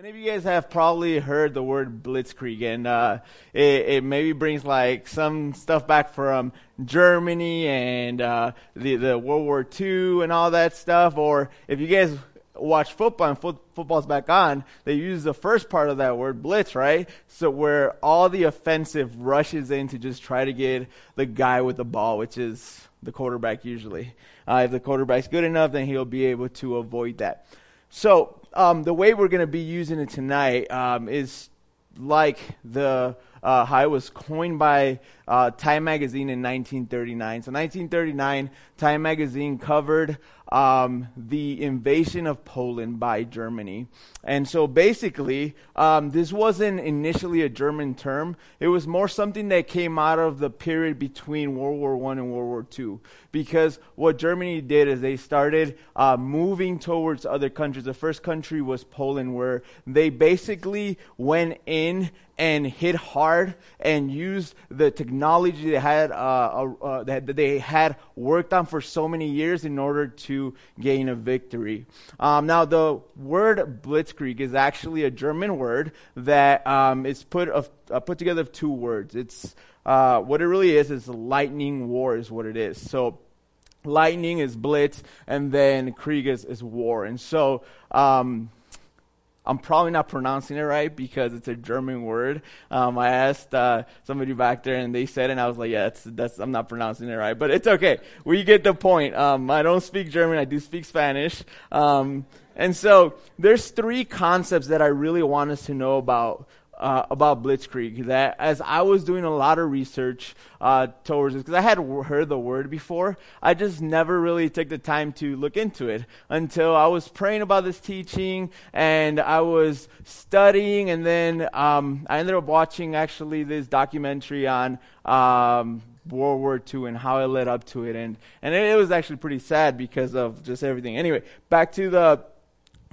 Many of you guys have probably heard the word blitzkrieg, and uh, it, it, maybe brings like some stuff back from Germany and uh, the the World War II and all that stuff. Or if you guys watch football and fo- football's back on, they use the first part of that word blitz, right? So where all the offensive rushes in to just try to get the guy with the ball, which is the quarterback usually. Uh, if the quarterback's good enough, then he'll be able to avoid that. So um, the way we're going to be using it tonight um, is like the uh, how it was coined by uh, Time Magazine in 1939. So 1939, Time Magazine covered um, the invasion of Poland by Germany. And so basically, um, this wasn't initially a German term. It was more something that came out of the period between World War I and World War II. Because what Germany did is they started uh, moving towards other countries. The first country was Poland, where they basically went in and hit hard and used the technology they had, uh, uh, uh, that, they had worked on for so many years in order to gain a victory. Um, now, the word blitzkrieg is actually a German word that um, is put of, uh, put together of two words. It's uh, what it really is is lightning war is what it is. So lightning is blitz, and then Krieg is, is war. And so um, I'm probably not pronouncing it right because it's a German word. Um, I asked uh, somebody back there, and they said, and I was like, "Yeah, that's, that's I'm not pronouncing it right, but it's okay. We get the point. Um, I don't speak German. I do speak Spanish." Um, and so there's three concepts that I really want us to know about uh, about Blitzkrieg that as I was doing a lot of research uh, towards this, because I had heard the word before, I just never really took the time to look into it until I was praying about this teaching and I was studying, and then um, I ended up watching actually this documentary on. Um, World War II and how it led up to it, and and it, it was actually pretty sad because of just everything. Anyway, back to the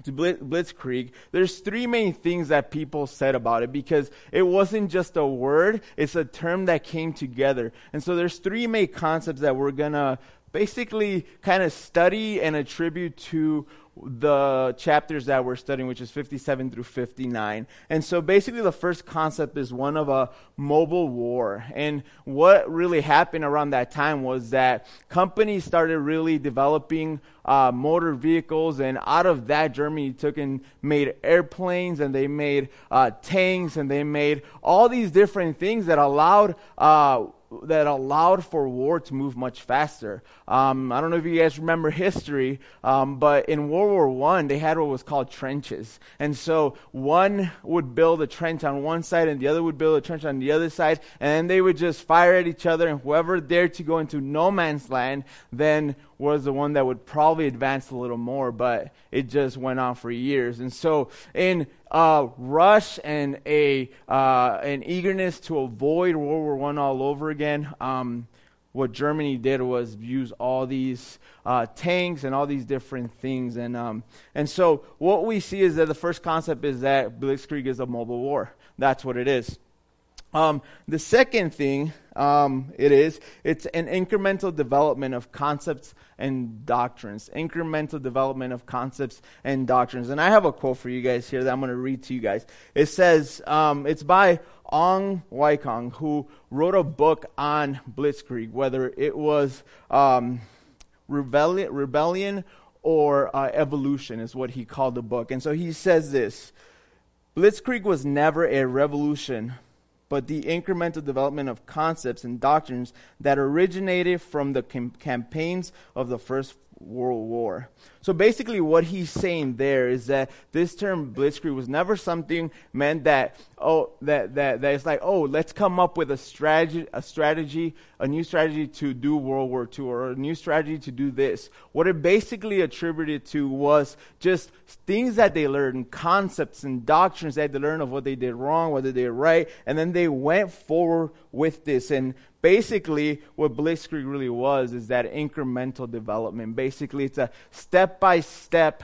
to Blitzkrieg, there's three main things that people said about it because it wasn't just a word, it's a term that came together. And so there's three main concepts that we're going to basically kind of study and attribute to the chapters that we're studying, which is 57 through 59. And so basically, the first concept is one of a mobile war. And what really happened around that time was that companies started really developing uh, motor vehicles, and out of that, Germany took and made airplanes, and they made uh, tanks, and they made all these different things that allowed uh, that allowed for war to move much faster. Um, I don't know if you guys remember history, um, but in World War One, they had what was called trenches, and so one would build a trench on one side, and the other would build a trench on the other side, and they would just fire at each other, and whoever dared to go into no man's land then was the one that would probably advance a little more, but it just went on for years. And so, in uh, rush and a uh, an eagerness to avoid World War One all over again. Um, what Germany did was use all these uh, tanks and all these different things, and um, and so what we see is that the first concept is that Blitzkrieg is a mobile war. That's what it is. Um, the second thing um, it is, it's an incremental development of concepts and doctrines. Incremental development of concepts and doctrines. And I have a quote for you guys here that I'm going to read to you guys. It says, um, it's by Ong Wei Chong, who wrote a book on Blitzkrieg, whether it was um, rebellion, rebellion or uh, evolution, is what he called the book. And so he says this Blitzkrieg was never a revolution but the incremental development of concepts and doctrines that originated from the cam- campaigns of the First World War. So basically, what he's saying there is that this term blitzkrieg was never something meant that oh that that that it's like oh let's come up with a strategy a strategy a new strategy to do World War II or a new strategy to do this. What it basically attributed to was just things that they learned, concepts and doctrines that they learned of what they did wrong, whether they did right, and then they went forward with this and basically what blitzkrieg really was is that incremental development basically it's a step by step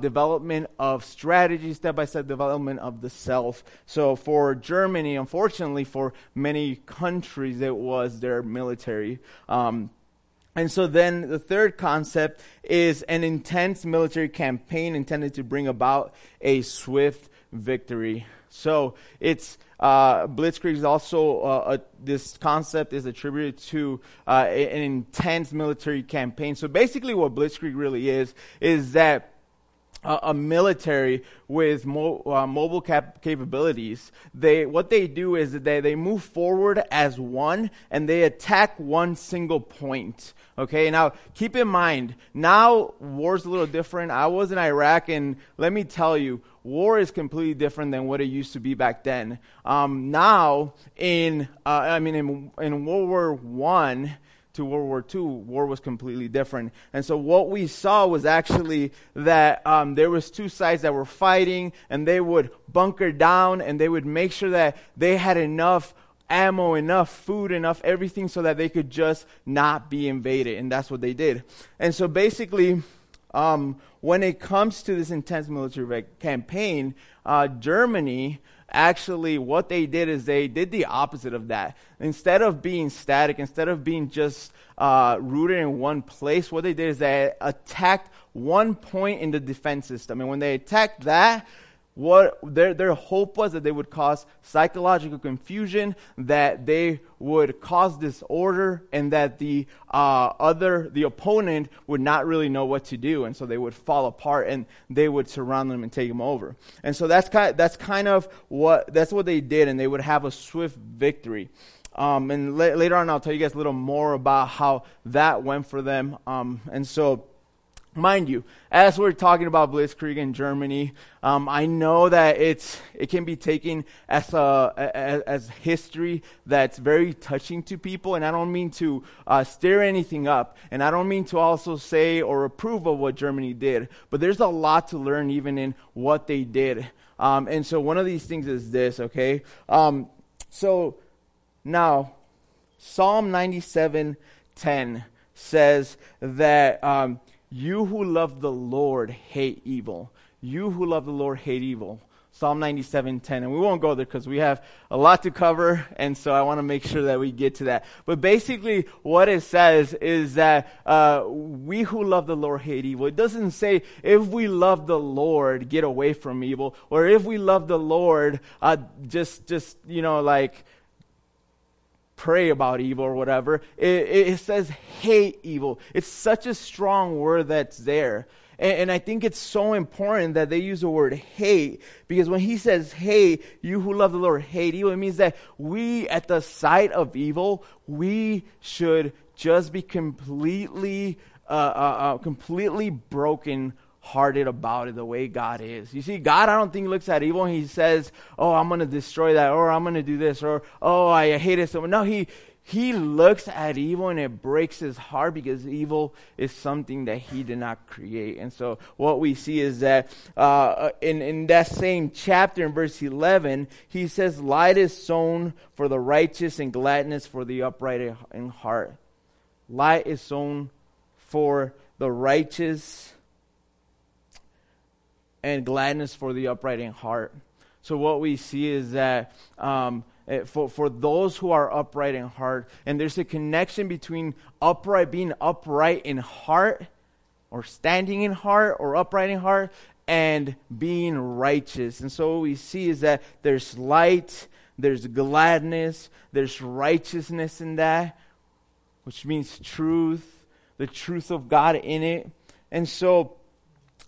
development of strategy, step by step development of the self. So for Germany, unfortunately, for many countries, it was their military. Um, and so then the third concept is an intense military campaign intended to bring about a swift victory. So it's uh, Blitzkrieg is also uh, a, this concept is attributed to uh, an intense military campaign. So basically, what Blitzkrieg really is is that a military with mo- uh, mobile cap- capabilities, they what they do is that they, they move forward as one and they attack one single point. Okay, now keep in mind, now war's a little different. I was in Iraq, and let me tell you, war is completely different than what it used to be back then. Um, now, in uh, I mean, in, in World War One to World War II, war was completely different. And so what we saw was actually that um, there was two sides that were fighting, and they would bunker down, and they would make sure that they had enough ammo, enough food, enough everything, so that they could just not be invaded. And that's what they did. And so basically, um, when it comes to this intense military campaign, uh, Germany actually what they did is they did the opposite of that. Instead of being static, instead of being just uh, rooted in one place, what they did is they attacked one point in the defense system. And when they attacked that, what their, their hope was that they would cause psychological confusion, that they would cause disorder, and that the uh, other, the opponent, would not really know what to do, and so they would fall apart and they would surround them and take them over. And so that's kind, that's kind of what that's what they did, and they would have a swift victory. Um, and la- later on, I'll tell you guys a little more about how that went for them. Um, and so Mind you, as we're talking about Blitzkrieg in Germany, um, I know that it's it can be taken as a as, as, history that's very touching to people, and I don't mean to uh, stir anything up, and I don't mean to also say or approve of what Germany did, but there's a lot to learn even in what they did. Um, and so one of these things is this, okay? Um, so now, Psalm 97:10 says that um, you who love the Lord hate evil. You who love the Lord hate evil. Psalm 97:10 and we won't go there because we have a lot to cover and so I want to make sure that we get to that. But basically what it says is that uh, we who love the Lord hate evil. It doesn't say if we love the Lord get away from evil or if we love the Lord uh, just just you know like pray about evil or whatever. It, it, says hate evil. It's such a strong word that's there. And, and, I think it's so important that they use the word hate because when he says hate, you who love the Lord hate evil, it means that we, at the sight of evil, we should just be completely, uh, uh, uh, completely broken hearted about it the way God is. You see, God, I don't think looks at evil he says, Oh, I'm going to destroy that, or I'm going to do this, or Oh, I hate it so much. No, he, he looks at evil and it breaks his heart because evil is something that he did not create. And so what we see is that uh, in, in that same chapter in verse 11, he says, Light is sown for the righteous and gladness for the upright in heart. Light is sown for the righteous and gladness for the upright in heart. So what we see is that um, eh, for, for those who are upright in heart, and there's a connection between upright, being upright in heart, or standing in heart, or upright in heart, and being righteous. And so what we see is that there's light, there's gladness, there's righteousness in that, which means truth, the truth of God in it. And so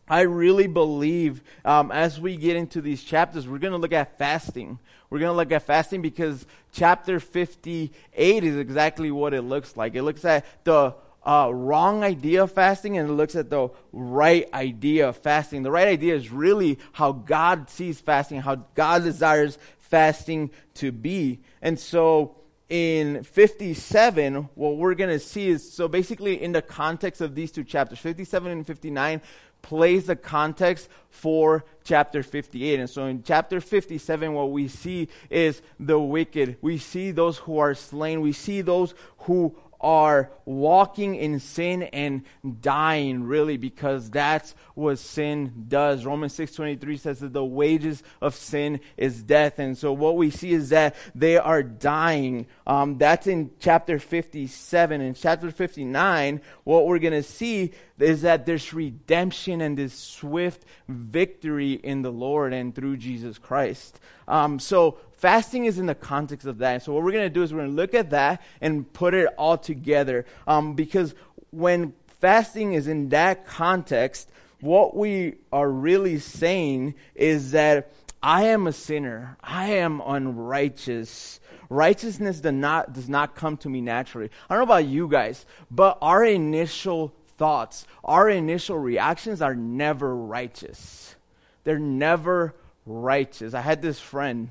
I really believe um, as we get into these chapters, we're going to look at fasting. We're going to look at fasting because chapter 58 is exactly what it looks like. It looks at the uh, wrong idea of fasting and it looks at the right idea of fasting. The right idea is really how God sees fasting, how God desires fasting to be. And so in 57, what we're going to see is so basically in the context of these two chapters, 57 and 59, plays the context for chapter 58. And so in chapter 57, what we see is the wicked. We see those who are slain. We see those who are walking in sin and dying really because that's what sin does. Romans 6:23 says that the wages of sin is death. And so what we see is that they are dying. Um, that's in chapter 57. In chapter 59, what we're going to see is that there's redemption and this swift victory in the Lord and through Jesus Christ. Um, so fasting is in the context of that. And So what we're going to do is we're going to look at that and put it all together. Um, because when fasting is in that context, what we are really saying is that I am a sinner. I am unrighteous. Righteousness does not, does not come to me naturally. I don't know about you guys, but our initial thoughts, our initial reactions are never righteous. They're never righteous. I had this friend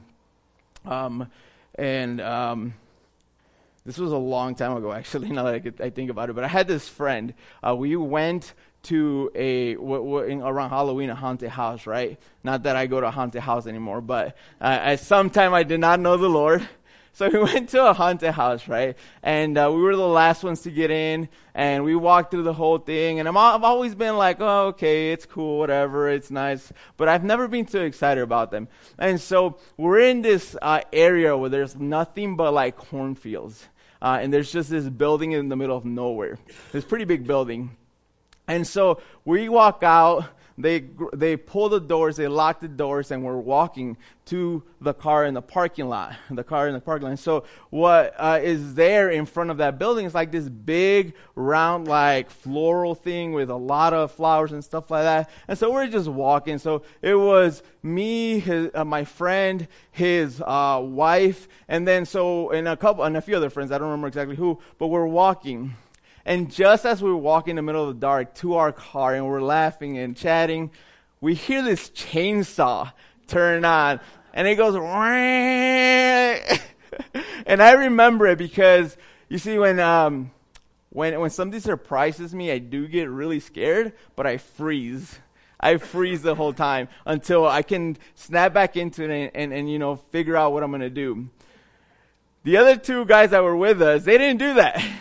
um, and um, this was a long time ago, actually, now that I, could, I think about it. But I had this friend. Uh, we went to a w- w- in, around Halloween a haunted house, right? Not that I go to a haunted house anymore, but uh, at some time I did not know the Lord, so we went to a haunted house, right? And uh, we were the last ones to get in, and we walked through the whole thing. And I'm, I've always been like, oh, okay, it's cool, whatever, it's nice. But I've never been too excited about them. And so we're in this uh, area where there's nothing but like cornfields. Uh, and there's just this building in the middle of nowhere. This pretty big building. And so we walk out they, they pull the doors, they lock the doors, and we're walking to the car in the parking lot. The car in the parking lot. So what uh, is there in front of that building is like this big, round, like floral thing with a lot of flowers and stuff like that. And so we're just walking. So it was me, his, uh, my friend, his uh, wife, and then so and a couple and a few other friends. I don't remember exactly who, but we're walking. And just as we were walking in the middle of the dark to our car and we're laughing and chatting, we hear this chainsaw turn on and it goes, and I remember it because you see when, um, when, when somebody surprises me, I do get really scared, but I freeze. I freeze the whole time until I can snap back into it and, and, and you know, figure out what I'm going to do. The other two guys that were with us, they didn't do that.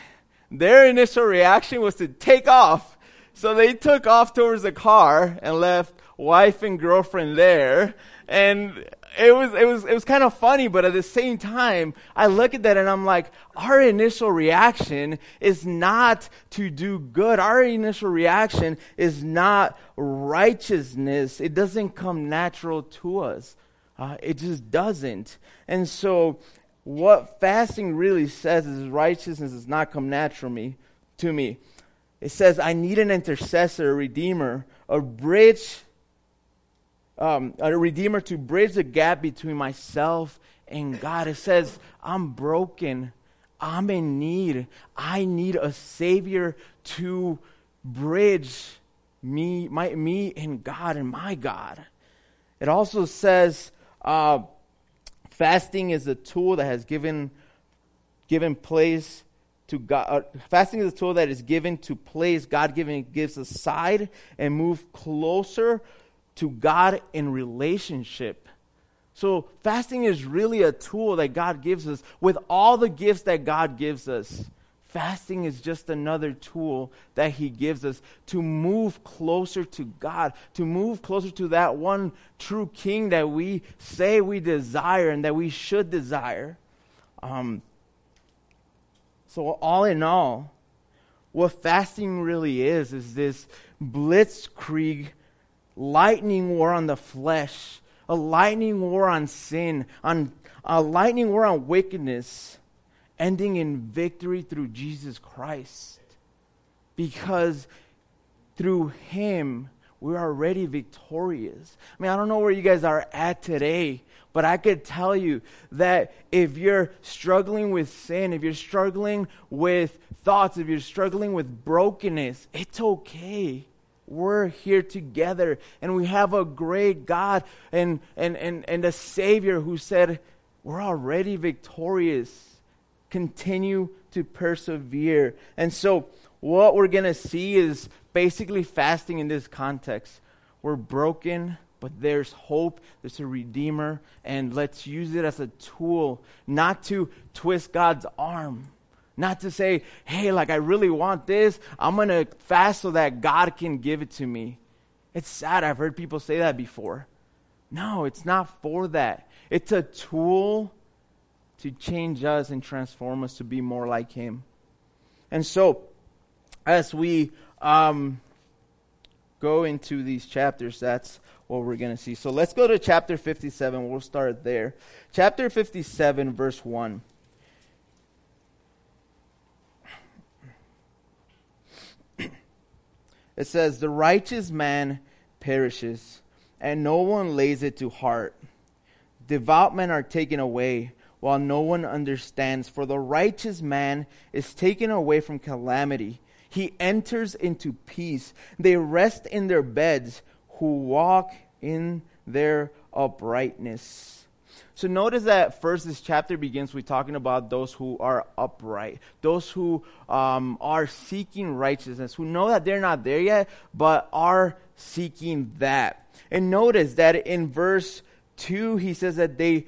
their initial reaction was to take off. So they took off towards the car and left wife and girlfriend there. And it was, it was, it was kind of funny, but at the same time, I look at that and I'm like, our initial reaction is not to do good. Our initial reaction is not righteousness. It doesn't come natural to us. Uh, it just doesn't. And so what fasting really says is righteousness does not come naturally to me. It says, I need an intercessor, a redeemer, a bridge, um, a redeemer to bridge the gap between myself and God. It says, I'm broken. I'm in need. I need a savior to bridge me, my, me and God and my God. It also says, uh, Fasting is a tool that has given, given place to God. Uh, fasting is a tool that is given to place God given gives aside and move closer to God in relationship. So fasting is really a tool that God gives us with all the gifts that God gives us. Fasting is just another tool that He gives us to move closer to God, to move closer to that one true King that we say we desire and that we should desire. Um, so, all in all, what fasting really is, is this blitzkrieg lightning war on the flesh, a lightning war on sin, on a lightning war on wickedness ending in victory through Jesus Christ. Because through Him, we're already victorious. I mean, I don't know where you guys are at today, but I could tell you that if you're struggling with sin, if you're struggling with thoughts, if you're struggling with brokenness, it's okay. We're here together and we have a great God and, and, and, and a Savior who said, We're already victorious continue to persevere. And so, what we're going to see is basically fasting in this context. We're broken, but there's hope, there's a redeemer, and let's use it as a tool, not to twist God's arm. Not to say, hey, like I really want this, I'm going to fast so that God can give it to me. It's sad. I've heard people say that before. No, it's not for that. It's a tool to change us and transform us to be more like Him. And so, as we um, go into these chapters, that's what we're going to see. So let's go to chapter 57. We'll start there. Chapter 57, verse 1. It says, The righteous man perishes, and no one lays it to heart. Devout men are taken away, while no one understands. For the righteous man is taken away from calamity. He enters into peace. They rest in their beds who walk in their uprightness. So notice that first this chapter begins with talking about those who are upright, those who um, are seeking righteousness, who know that they're not there yet, but are seeking that. And notice that in verse 2, he says that they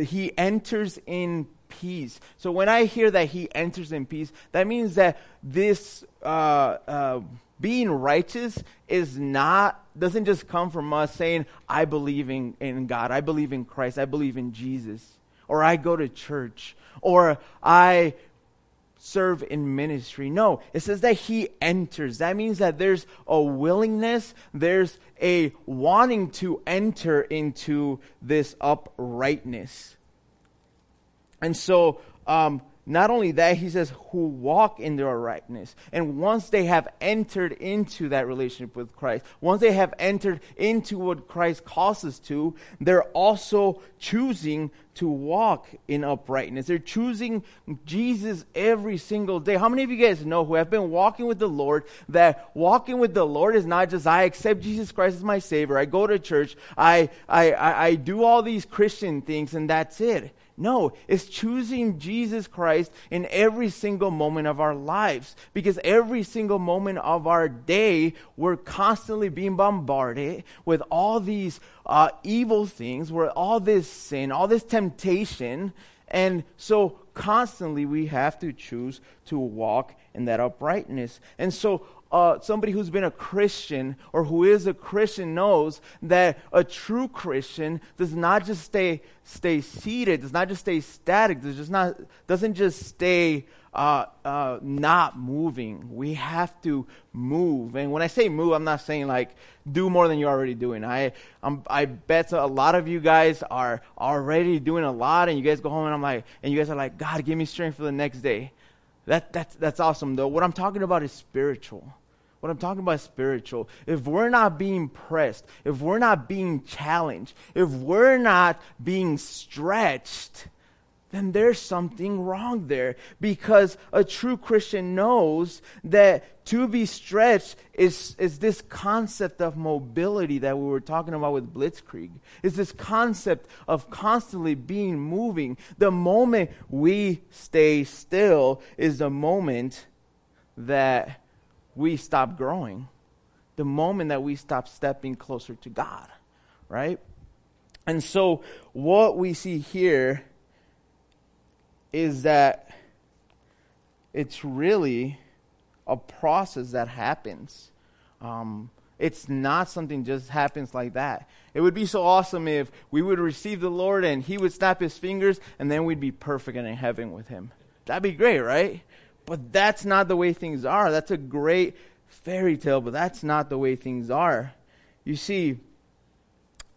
he enters in peace. So when I hear that he enters in peace, that means that this uh, uh, being righteous is not doesn't just come from us saying i believe in, in god. I believe in christ. I believe in jesus. Or i go to church. Or i serve in ministry. No it says that he enters. That means that there's a willingness there's a wanting to enter into this uprightness. And so um, not only that, he says, who walk in their uprightness. And once they have entered into that relationship with Christ, once they have entered into what Christ calls us to, they're also choosing to walk in uprightness. They're choosing Jesus every single day. How many of you guys know who have been walking with the Lord that walking with the Lord is not just I accept Jesus Christ as my Savior, I go to church, I, I, I, I do all these Christian things, and that's it. No, it's choosing Jesus Christ in every single moment of our lives. Because every single moment of our day, we're constantly being bombarded with all these uh, evil things, with all this sin, all this temptation. And so constantly we have to choose to walk in that uprightness. And so uh, somebody who's been a Christian or who is a Christian knows that a true Christian does not just stay stay seated, does not just stay static, does just not doesn't just stay uh, uh, not moving. We have to move, and when I say move, I'm not saying like do more than you're already doing. I I'm, I bet a lot of you guys are already doing a lot, and you guys go home and I'm like, and you guys are like, God, give me strength for the next day. That, that's, that's awesome, though. What I'm talking about is spiritual. What I'm talking about spiritual. If we're not being pressed, if we're not being challenged, if we're not being stretched, then there's something wrong there. Because a true Christian knows that to be stretched is, is this concept of mobility that we were talking about with Blitzkrieg. Is this concept of constantly being moving. The moment we stay still is the moment that we stop growing. The moment that we stop stepping closer to God. Right? And so what we see here is that it's really a process that happens. Um, it's not something just happens like that. It would be so awesome if we would receive the Lord and He would snap His fingers and then we'd be perfect and in heaven with Him. That'd be great, right? But that's not the way things are. That's a great fairy tale, but that's not the way things are. You see,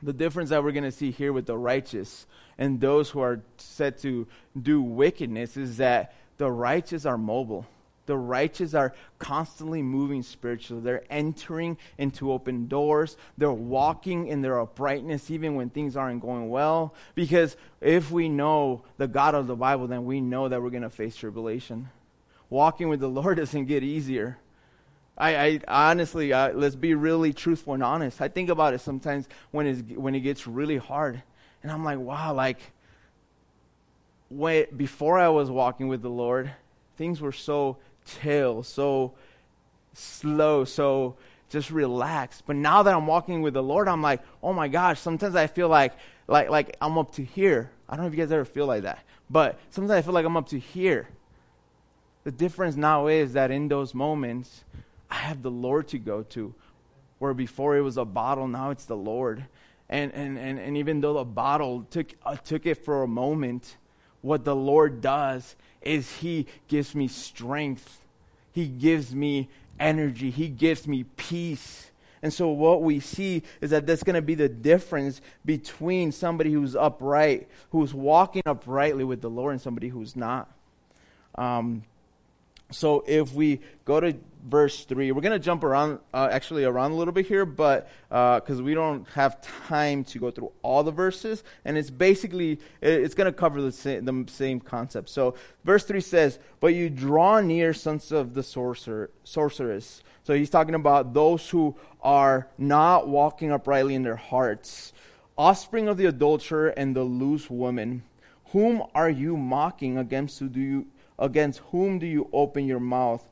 the difference that we're going to see here with the righteous and those who are said to do wickedness is that the righteous are mobile. The righteous are constantly moving spiritually. They're entering into open doors. They're walking in their uprightness even when things aren't going well. Because if we know the God of the Bible, then we know that we're going to face tribulation. Walking with the Lord doesn't get easier. I, I honestly, let's be really truthful and honest. I think about it sometimes when, it's, when it gets really hard. And I'm like, wow, like, when, before I was walking with the Lord, things were so chill, so slow, so just relaxed. But now that I'm walking with the Lord, I'm like, oh my gosh, sometimes I feel like, like, like I'm up to here. I don't know if you guys ever feel like that, but sometimes I feel like I'm up to here. The difference now is that in those moments, I have the Lord to go to. Where before it was a bottle, now it's the Lord. And, and, and, and even though the bottle took, uh, took it for a moment, what the Lord does is He gives me strength. He gives me energy. He gives me peace. And so what we see is that that's going to be the difference between somebody who's upright, who's walking uprightly with the Lord, and somebody who's not. Um, so if we go to verse 3, we're going to jump around, uh, actually around a little bit here, but because uh, we don't have time to go through all the verses, and it's basically, it's going to cover the same, the same concept. So verse 3 says, But you draw near, sons of the sorcerer, sorceress. So he's talking about those who are not walking uprightly in their hearts, offspring of the adulterer and the loose woman. Whom are you mocking? Against who do you Against whom do you open your mouth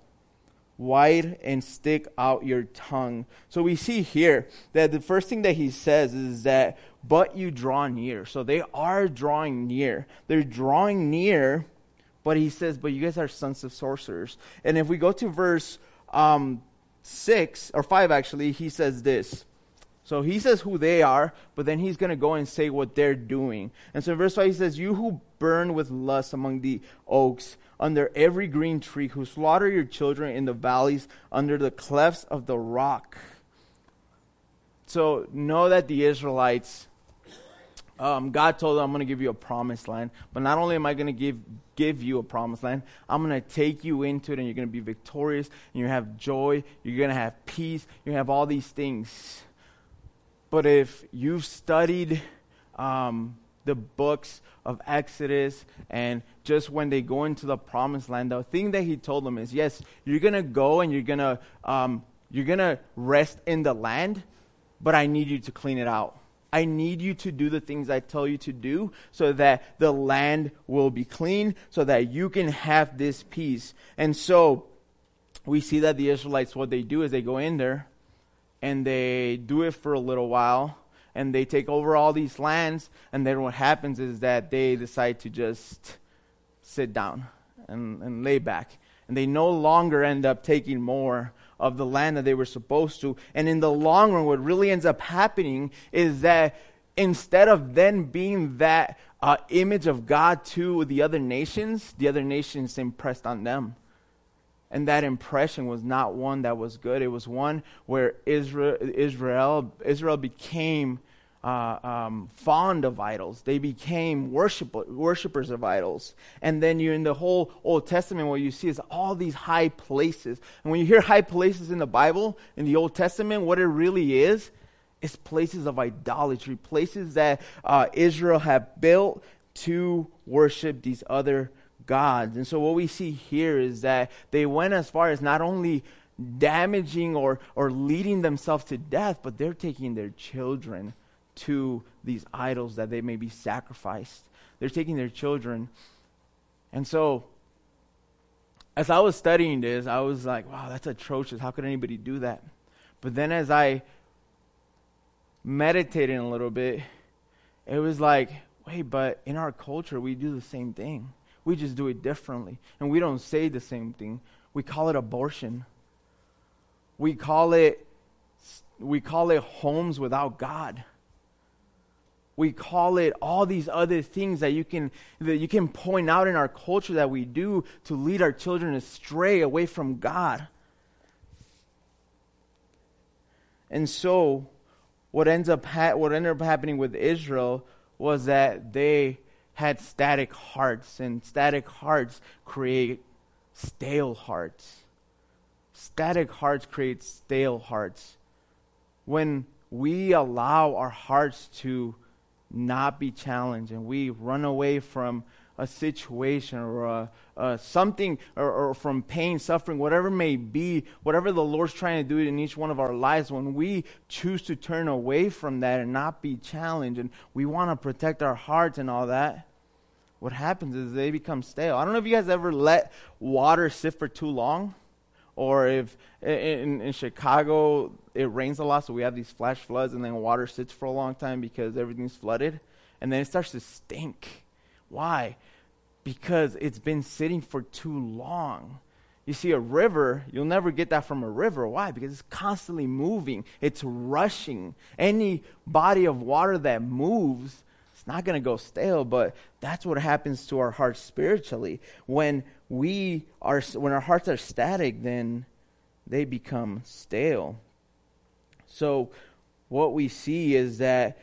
wide and stick out your tongue? So we see here that the first thing that he says is that, but you draw near. So they are drawing near. They're drawing near, but he says, but you guys are sons of sorcerers. And if we go to verse um, 6, or 5 actually, he says this. So he says who they are, but then he's going to go and say what they're doing. And so in verse 5 he says, You who burn with lust among the oaks, under every green tree, who slaughter your children in the valleys, under the clefts of the rock. So know that the Israelites, um, God told them, I'm going to give you a promised land. But not only am I going to give, give you a promised land, I'm going to take you into it and you're going to be victorious and you have joy, you're going to have peace, you have all these things. But if you've studied um, the books of Exodus and just when they go into the promised land, the thing that he told them is, yes, you're gonna go and you're gonna um, you're gonna rest in the land, but I need you to clean it out. I need you to do the things I tell you to do so that the land will be clean, so that you can have this peace. And so we see that the Israelites, what they do is they go in there and they do it for a little while and they take over all these lands. And then what happens is that they decide to just sit down and, and lay back. And they no longer end up taking more of the land that they were supposed to. And in the long run, what really ends up happening is that instead of then being that uh, image of God to the other nations, the other nations impressed on them. And that impression was not one that was good. It was one where Israel, Israel, Israel became uh, um, fond of idols. They became worship, worshipers of idols. And then you in the whole Old Testament, what you see is all these high places. And when you hear high places in the Bible, in the Old Testament, what it really is, is places of idolatry, places that uh, Israel had built to worship these other gods. And so what we see here is that they went as far as not only damaging or, or leading themselves to death, but they're taking their children to these idols that they may be sacrificed. They're taking their children. And so, as I was studying this, I was like, wow, that's atrocious. How could anybody do that? But then as I meditated a little bit, it was like, wait, but in our culture, we do the same thing. We just do it differently. And we don't say the same thing. We call it abortion. We call it we call it homes without God we call it all these other things that you can that you can point out in our culture that we do to lead our children astray away from God. And so what ends up ha- what ended up happening with Israel was that they had static hearts and static hearts create stale hearts. Static hearts create stale hearts. When we allow our hearts to not be challenged and we run away from a situation or a, a something or, or, from pain, suffering, whatever may be, whatever the Lord's trying to do in each one of our lives, when we choose to turn away from that and not be challenged and we want to protect our hearts and all that, what happens is they become stale. I don't know if you guys ever let water sit for too long or if in, in Chicago it rains a lot, so we have these flash floods, and then water sits for a long time because everything's flooded, and then it starts to stink. Why? Because it's been sitting for too long. You see, a river, you'll never get that from a river. Why? Because it's constantly moving, it's rushing. Any body of water that moves, not going to go stale, but that's what happens to our hearts spiritually. When we are when our hearts are static, then they become stale. So, what we see is that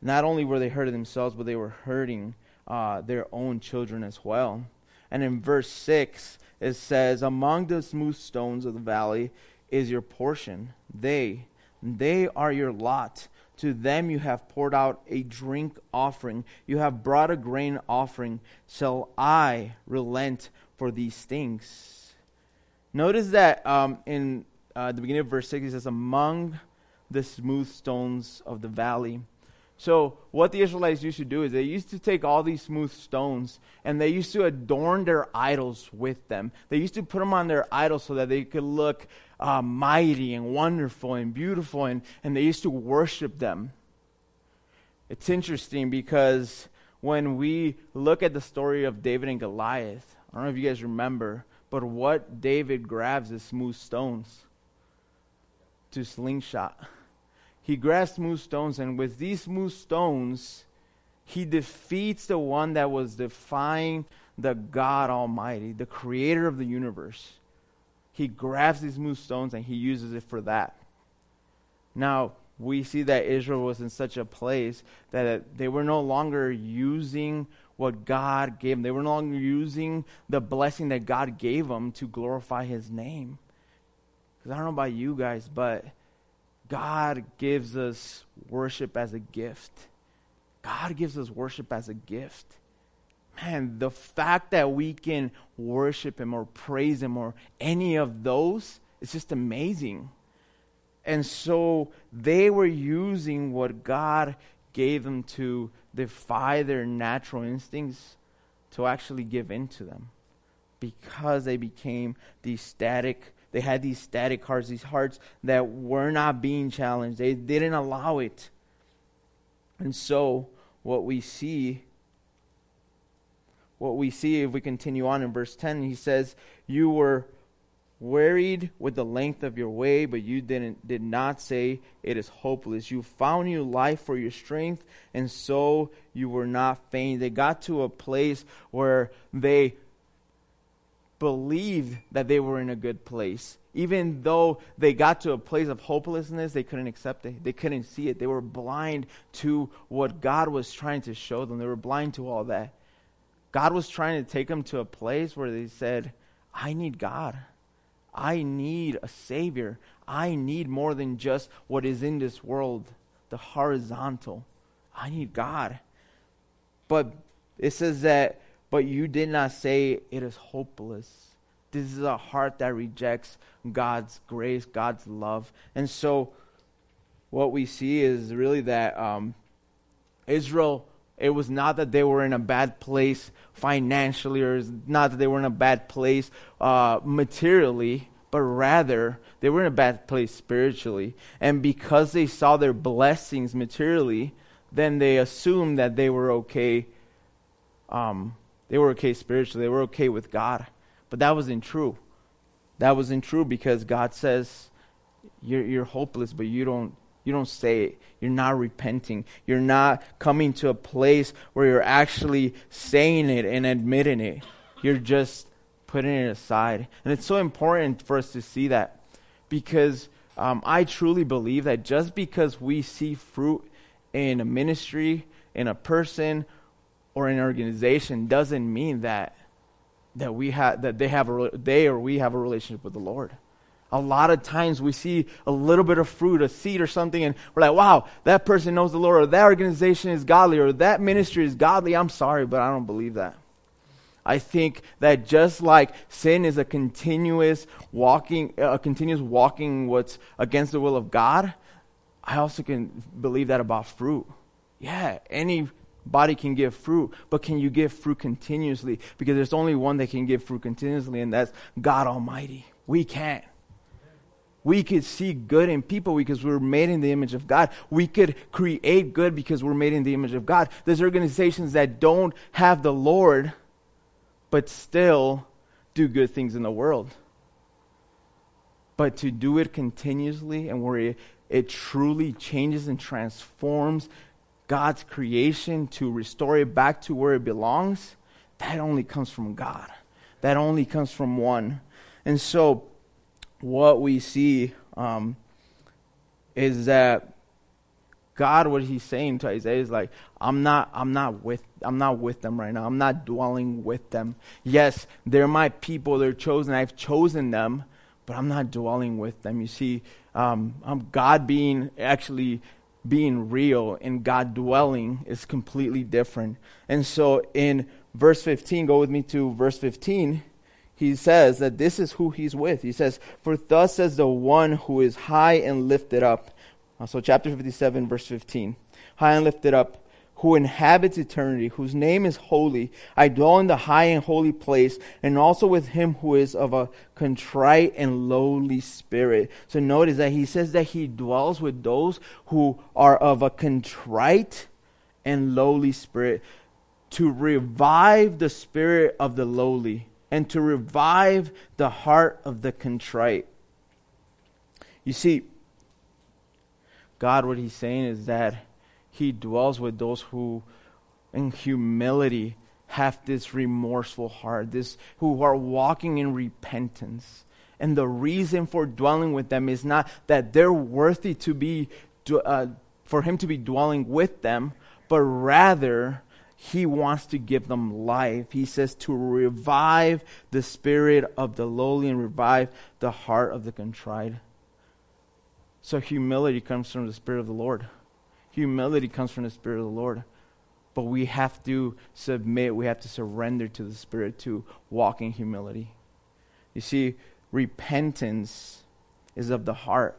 not only were they hurting themselves, but they were hurting uh, their own children as well. And in verse 6, it says, Among the smooth stones of the valley is your portion. They, they are your lot. To them you have poured out a drink offering. You have brought a grain offering. Shall I relent for these things? Notice that um, in uh, the beginning of verse 6, it says, Among the smooth stones of the valley. So, what the Israelites used to do is they used to take all these smooth stones and they used to adorn their idols with them. They used to put them on their idols so that they could look uh, mighty and wonderful and beautiful, and, and they used to worship them. It's interesting because when we look at the story of David and Goliath, I don't know if you guys remember, but what David grabs is smooth stones to slingshot he grabs smooth stones, and with these smooth stones, he defeats the one that was defying the God Almighty, the creator of the universe. He grabs these smooth stones and he uses it for that. Now, we see that Israel was in such a place that they were no longer using what God gave them. They were no longer using the blessing that God gave them to glorify his name. Because I don't know about you guys, but God gives us worship as a gift. God gives us worship as a gift. Man, the fact that we can worship Him or praise Him or any of those is just amazing. And so they were using what God gave them to defy their natural instincts to actually give in to them because they became these static they had these static hearts, these hearts that were not being challenged. They didn't allow it. And so, what we see, what we see if we continue on in verse 10, he says, You were wearied with the length of your way, but you didn't did not say it is hopeless. You found new life for your strength, and so you were not faint. They got to a place where they believed that they were in a good place. Even though they got to a place of hopelessness, they couldn't accept it. They couldn't see it. They were blind to what God was trying to show them. They were blind to all that. God was trying to take them to a place where they said, I need God. I need a Savior. I need more than just what is in this world, the horizontal. I need God. But it says that but you did not say it is hopeless. This is a heart that rejects God's grace, God's love. And so, what we see is really that um, Israel, it was not that they were in a bad place financially, or not that they were in a bad place uh, materially, but rather they were in a bad place spiritually. And because they saw their blessings materially, then they assumed that they were okay um, they were okay spiritually. They were okay with God. But that wasn't true. That wasn't true because God says you're, you're hopeless, but you don't you don't say it. You're not repenting. You're not coming to a place where you're actually saying it and admitting it. You're just putting it aside. And it's so important for us to see that because um, I truly believe that just because we see fruit in a ministry, in a person, or an organization doesn't mean that that we have that they have a they or we have a relationship with the Lord. A lot of times we see a little bit of fruit, a seed or something, and we're like, wow, that person knows the Lord, or that organization is godly, or that ministry is godly. I'm sorry, but I don't believe that. I think that just like sin is a continuous walking, a continuous walking what's against the will of God, I also can believe that about fruit. Yeah, any body can give fruit, but can you give fruit continuously? Because there's only one that can give fruit continuously, and that's God Almighty. We can't. We could see good in people because we're made in the image of God. We could create good because we're made in the image of God. There's organizations that don't have the Lord, but still do good things in the world. But to do it continuously and where it, it truly changes and transforms God's creation to restore it back to where it belongs, that only comes from God. That only comes from one. And so, what we see um, is that God, what he's saying to Isaiah is like, I'm not, I'm not with, I'm not with them right now. I'm not dwelling with them. Yes, they're my people. They're chosen. I've chosen them, but I'm not dwelling with them. You see, um, um, God being actually being real and God dwelling is completely different. And so in verse 15, go with me to verse 15 he says that this is who he's with. He says, For thus says the one who is high and lifted up. Uh, so, chapter 57, verse 15. High and lifted up, who inhabits eternity, whose name is holy. I dwell in the high and holy place, and also with him who is of a contrite and lowly spirit. So, notice that he says that he dwells with those who are of a contrite and lowly spirit to revive the spirit of the lowly and to revive the heart of the contrite. You see, God, what He's saying is that He dwells with those who, in humility, have this remorseful heart, this who are walking in repentance. And the reason for dwelling with them is not that they're worthy to be, uh, for Him to be dwelling with them, but rather he wants to give them life. He says to revive the spirit of the lowly and revive the heart of the contrite. So humility comes from the spirit of the Lord. Humility comes from the spirit of the Lord. But we have to submit, we have to surrender to the spirit to walk in humility. You see, repentance is of the heart.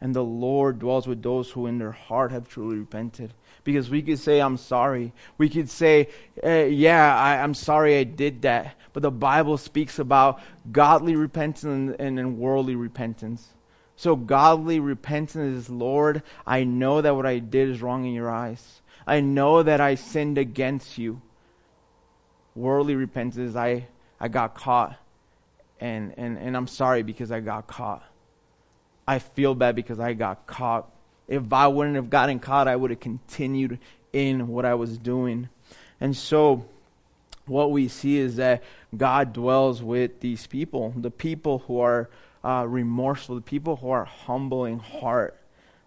And the Lord dwells with those who in their heart have truly repented because we could say, I'm sorry. We could say, eh, Yeah, I, am sorry I did that. But the Bible speaks about godly repentance and, and, and worldly repentance. So, godly repentance is, Lord, I know that what I did is wrong in your eyes. I know that I sinned against you. Worldly repentance is, I, I got caught. And, and, and I'm sorry because I got caught. I feel bad because I got caught if I wouldn't have gotten caught, I would have continued in what I was doing. And so, what we see is that God dwells with these people, the people who are uh, remorseful, the people who are humble in heart.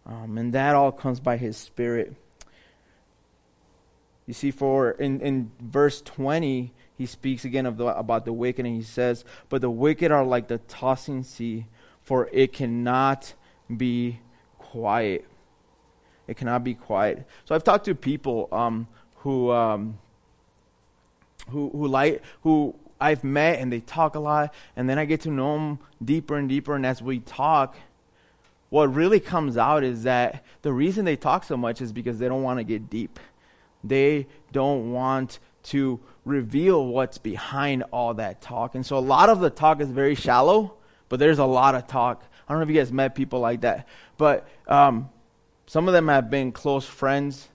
Um, and that all comes by His Spirit. You see, for in, in verse 20, he speaks again of the, about the wicked, and he says, But the wicked are like the tossing sea, for it cannot be quiet. It cannot be quiet. So I've talked to people um, who um, who who like who I've met and they talk a lot, and then I get to know them deeper and deeper. And as we talk, what really comes out is that the reason they talk so much is because they don't want to get deep. They don't want to reveal what's behind all that talk. And so a lot of the talk is very shallow, but there's a lot of talk. I don't know if you guys met people like that, but um, some of them have been close friends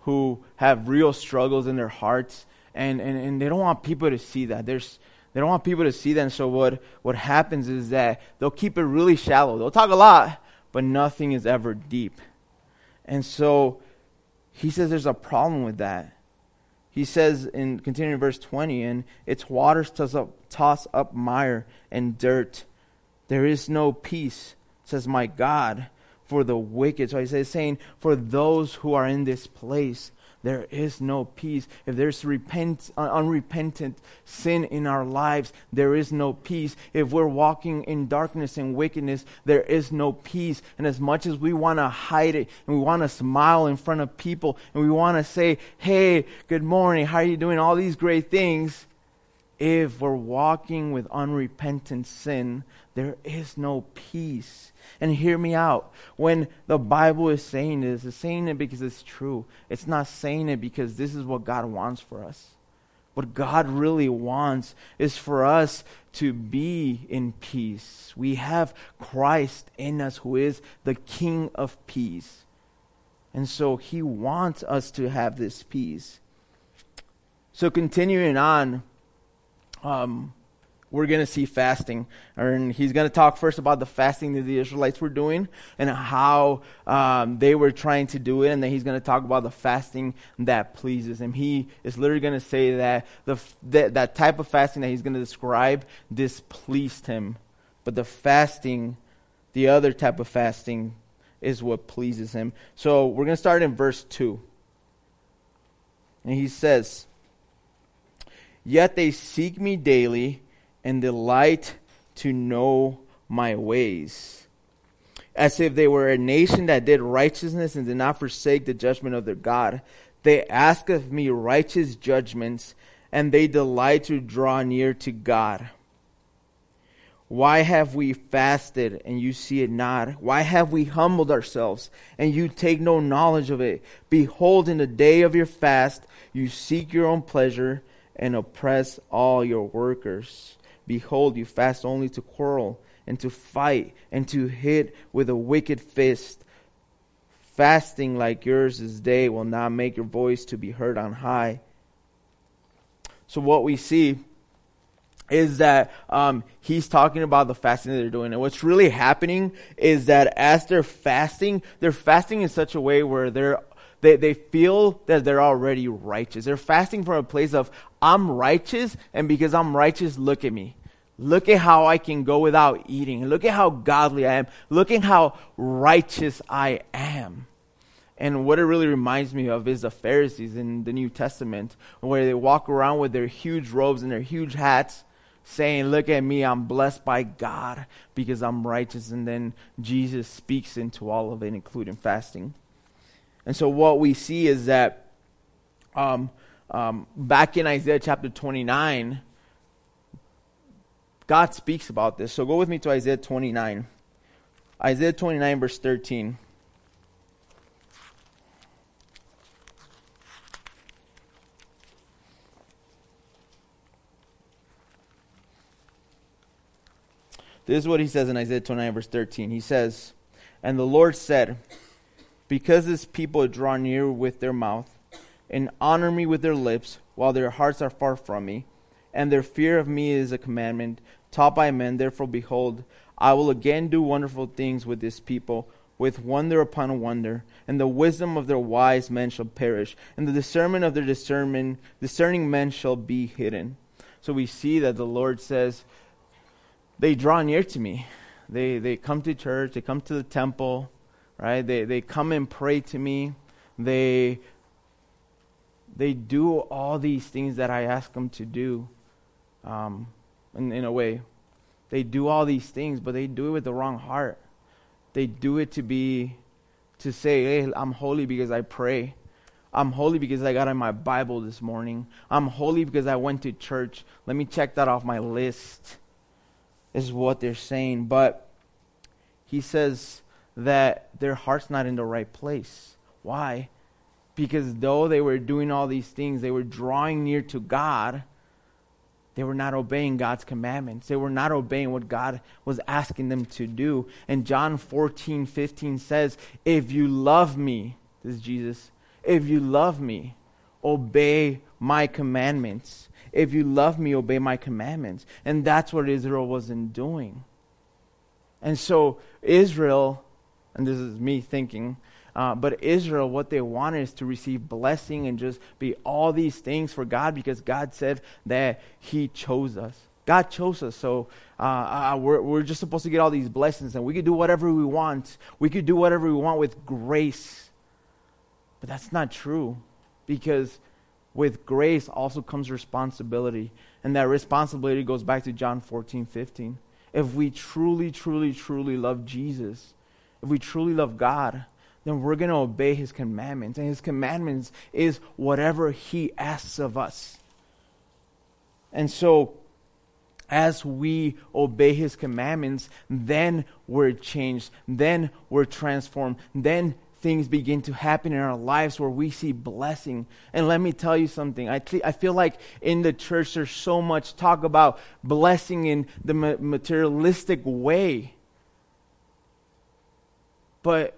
who have real struggles in their hearts, and, and, and they don't want people to see that. There's, they don't want people to see that. So what, what happens is that they'll keep it really shallow. They'll talk a lot, but nothing is ever deep. And so he says there's a problem with that. He says in continuing verse 20, and its waters toss up, toss up mire and dirt. There is no peace, says my God for the wicked. So he's saying, for those who are in this place, there is no peace. If there's repent, unrepentant sin in our lives, there is no peace. If we're walking in darkness and wickedness, there is no peace. And as much as we want to hide it and we want to smile in front of people and we want to say, hey, good morning, how are you doing? All these great things. If we're walking with unrepentant sin, there is no peace. And hear me out. When the Bible is saying this, it's saying it because it's true. It's not saying it because this is what God wants for us. What God really wants is for us to be in peace. We have Christ in us who is the King of peace. And so he wants us to have this peace. So continuing on, um, we're going to see fasting. And he's going to talk first about the fasting that the Israelites were doing and how um, they were trying to do it. And then he's going to talk about the fasting that pleases him. He is literally going to say that the, that, that type of fasting that he's going to describe displeased him. But the fasting, the other type of fasting, is what pleases him. So we're going to start in verse 2. And he says, Yet they seek me daily and delight to know my ways. As if they were a nation that did righteousness and did not forsake the judgment of their God. They ask of me righteous judgments, and they delight to draw near to God. Why have we fasted and you see it not? Why have we humbled ourselves and you take no knowledge of it? Behold, in the day of your fast, you seek your own pleasure and oppress all your workers. Behold, you fast only to quarrel and to fight and to hit with a wicked fist. Fasting like yours this day will not make your voice to be heard on high. So, what we see is that um, he's talking about the fasting that they're doing. And what's really happening is that as they're fasting, they're fasting in such a way where they're they, they feel that they're already righteous. They're fasting from a place of, I'm righteous, and because I'm righteous, look at me. Look at how I can go without eating. Look at how godly I am. Look at how righteous I am. And what it really reminds me of is the Pharisees in the New Testament, where they walk around with their huge robes and their huge hats, saying, Look at me, I'm blessed by God because I'm righteous. And then Jesus speaks into all of it, including fasting. And so what we see is that um, um, back in Isaiah chapter 29, God speaks about this. So go with me to Isaiah 29. Isaiah 29, verse 13. This is what he says in Isaiah 29, verse 13. He says, And the Lord said, Because this people draw near with their mouth, and honor me with their lips, while their hearts are far from me, and their fear of me is a commandment taught by men, therefore, behold, I will again do wonderful things with this people, with wonder upon wonder, and the wisdom of their wise men shall perish, and the discernment of their discernment, discerning men shall be hidden. So we see that the Lord says, they draw near to me. They, they come to church, they come to the temple, right? They, they come and pray to me. They, they do all these things that I ask them to do um, in, in a way. They do all these things, but they do it with the wrong heart. They do it to be, to say, hey, I'm holy because I pray. I'm holy because I got in my Bible this morning. I'm holy because I went to church. Let me check that off my list is what they're saying. But he says that their heart's not in the right place. Why? Because though they were doing all these things, they were drawing near to God, they were not obeying God's commandments. They were not obeying what God was asking them to do. And John 14, 15 says, If you love me, this is Jesus, if you love me, obey my commandments. If you love me, obey my commandments. And that's what Israel wasn't doing. And so, Israel, and this is me thinking, uh, but Israel, what they wanted is to receive blessing and just be all these things for God because God said that He chose us. God chose us, so uh, uh, we're, we're just supposed to get all these blessings, and we could do whatever we want. We could do whatever we want with grace. But that's not true because with grace also comes responsibility. And that responsibility goes back to John 14, 15. If we truly, truly, truly love Jesus, if we truly love God, then we're going to obey his commandments. And his commandments is whatever he asks of us. And so, as we obey his commandments, then we're changed. Then we're transformed. Then things begin to happen in our lives where we see blessing. And let me tell you something. I, I feel like in the church there's so much talk about blessing in the materialistic way. But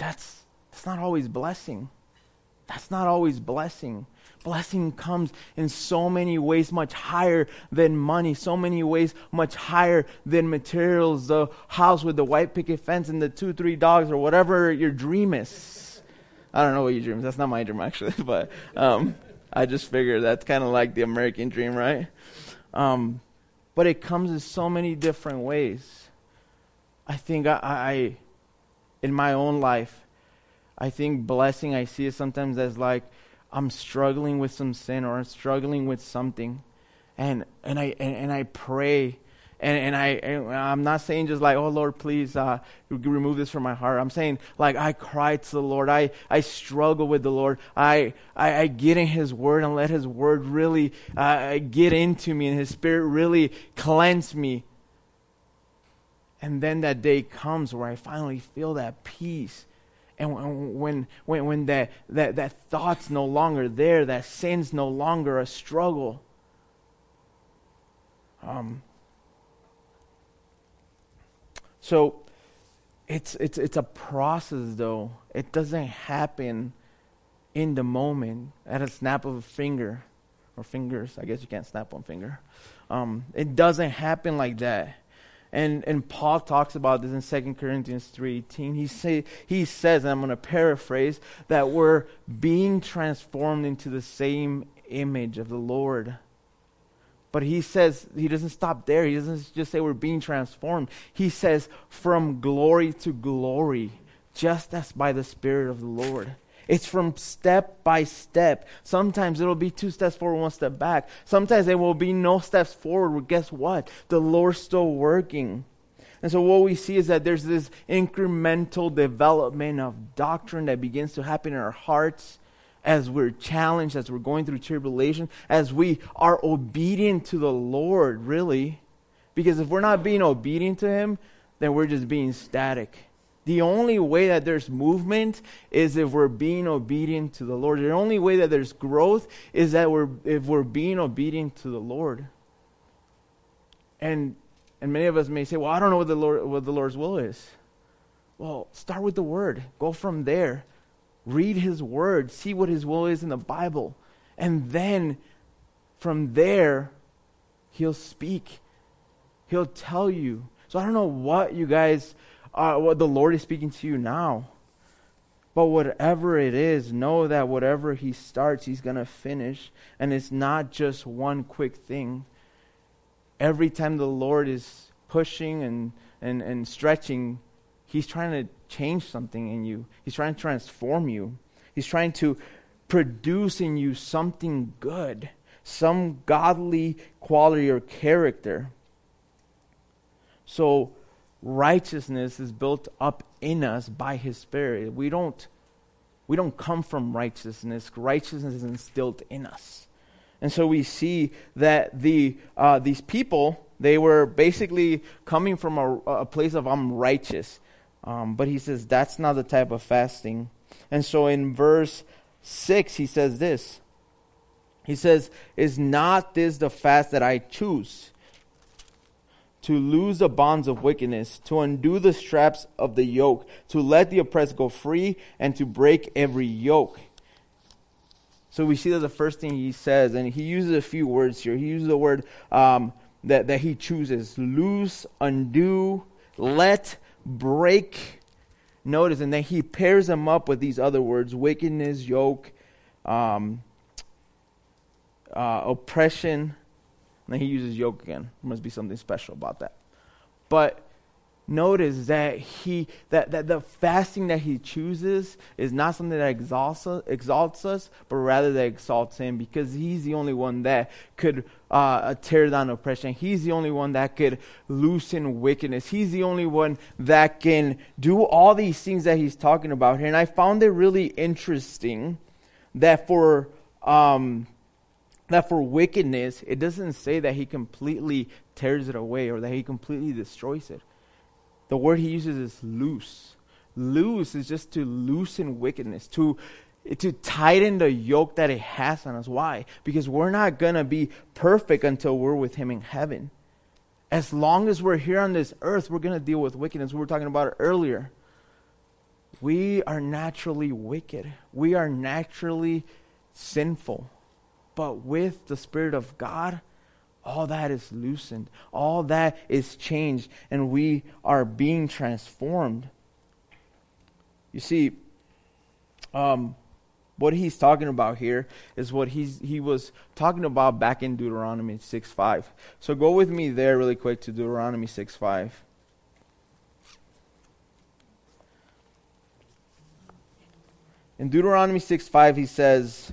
that's, that's not always blessing. That's not always blessing. Blessing comes in so many ways much higher than money, so many ways much higher than materials, the house with the white picket fence and the two, three dogs, or whatever your dream is. I don't know what your dream is. That's not my dream, actually, but um, I just figure that's kind of like the American dream, right? Um, but it comes in so many different ways. I think I, I in my own life, I think blessing, I see it sometimes as like I'm struggling with some sin or I'm struggling with something. And, and, I, and, and I pray. And, and I, and I'm not saying just like, oh Lord, please uh, remove this from my heart. I'm saying like I cry to the Lord. I, I struggle with the Lord. I, I, I get in His Word and let His Word really uh, get into me and His Spirit really cleanse me. And then that day comes where I finally feel that peace and when, when, when that, that, that thought's no longer there, that sin's no longer a struggle. Um, so it's, it's, it's a process, though. It doesn't happen in the moment at a snap of a finger or fingers. I guess you can't snap one finger. Um, it doesn't happen like that. And, and Paul talks about this in 2 Corinthians 3.18. He, say, he says, I'm going to paraphrase, that we're being transformed into the same image of the Lord. But he says, he doesn't stop there. He doesn't just say we're being transformed. He says, from glory to glory, just as by the Spirit of the Lord. It's from step by step. Sometimes it'll be two steps forward, one step back. Sometimes there will be no steps forward. But guess what? The Lord's still working. And so what we see is that there's this incremental development of doctrine that begins to happen in our hearts as we're challenged, as we're going through tribulation, as we are obedient to the Lord, really. Because if we're not being obedient to Him, then we're just being static. The only way that there's movement is if we're being obedient to the Lord. The only way that there's growth is that we're if we're being obedient to the Lord. And and many of us may say, "Well, I don't know what the Lord what the Lord's will is." Well, start with the word. Go from there. Read his word, see what his will is in the Bible, and then from there he'll speak. He'll tell you. So I don't know what you guys uh, what the Lord is speaking to you now. But whatever it is, know that whatever He starts, He's going to finish. And it's not just one quick thing. Every time the Lord is pushing and, and, and stretching, He's trying to change something in you, He's trying to transform you, He's trying to produce in you something good, some godly quality or character. So, righteousness is built up in us by his spirit. We don't we don't come from righteousness. Righteousness is instilled in us. And so we see that the uh, these people they were basically coming from a, a place of i'm righteous. Um, but he says that's not the type of fasting. And so in verse 6 he says this. He says is not this the fast that i choose to loose the bonds of wickedness, to undo the straps of the yoke, to let the oppressed go free, and to break every yoke. So we see that the first thing he says, and he uses a few words here. He uses the word um, that, that he chooses loose, undo, let, break. Notice, and then he pairs them up with these other words wickedness, yoke, um, uh, oppression, and he uses yoke again. There must be something special about that. But notice that he that, that the fasting that he chooses is not something that exalts us, exalts us but rather that exalts him because he's the only one that could uh, tear down oppression he's the only one that could loosen wickedness he's the only one that can do all these things that he's talking about here and i found it really interesting that for um, that for wickedness, it doesn't say that he completely tears it away or that he completely destroys it. The word he uses is loose. Loose is just to loosen wickedness, to to tighten the yoke that it has on us. Why? Because we're not going to be perfect until we're with him in heaven. As long as we're here on this earth, we're going to deal with wickedness. We were talking about it earlier. We are naturally wicked. We are naturally sinful. But with the Spirit of God, all that is loosened, all that is changed, and we are being transformed. You see, um, what he's talking about here is what he's, he was talking about back in Deuteronomy 6 5. So go with me there really quick to Deuteronomy 6 5. In Deuteronomy 6 5, he says,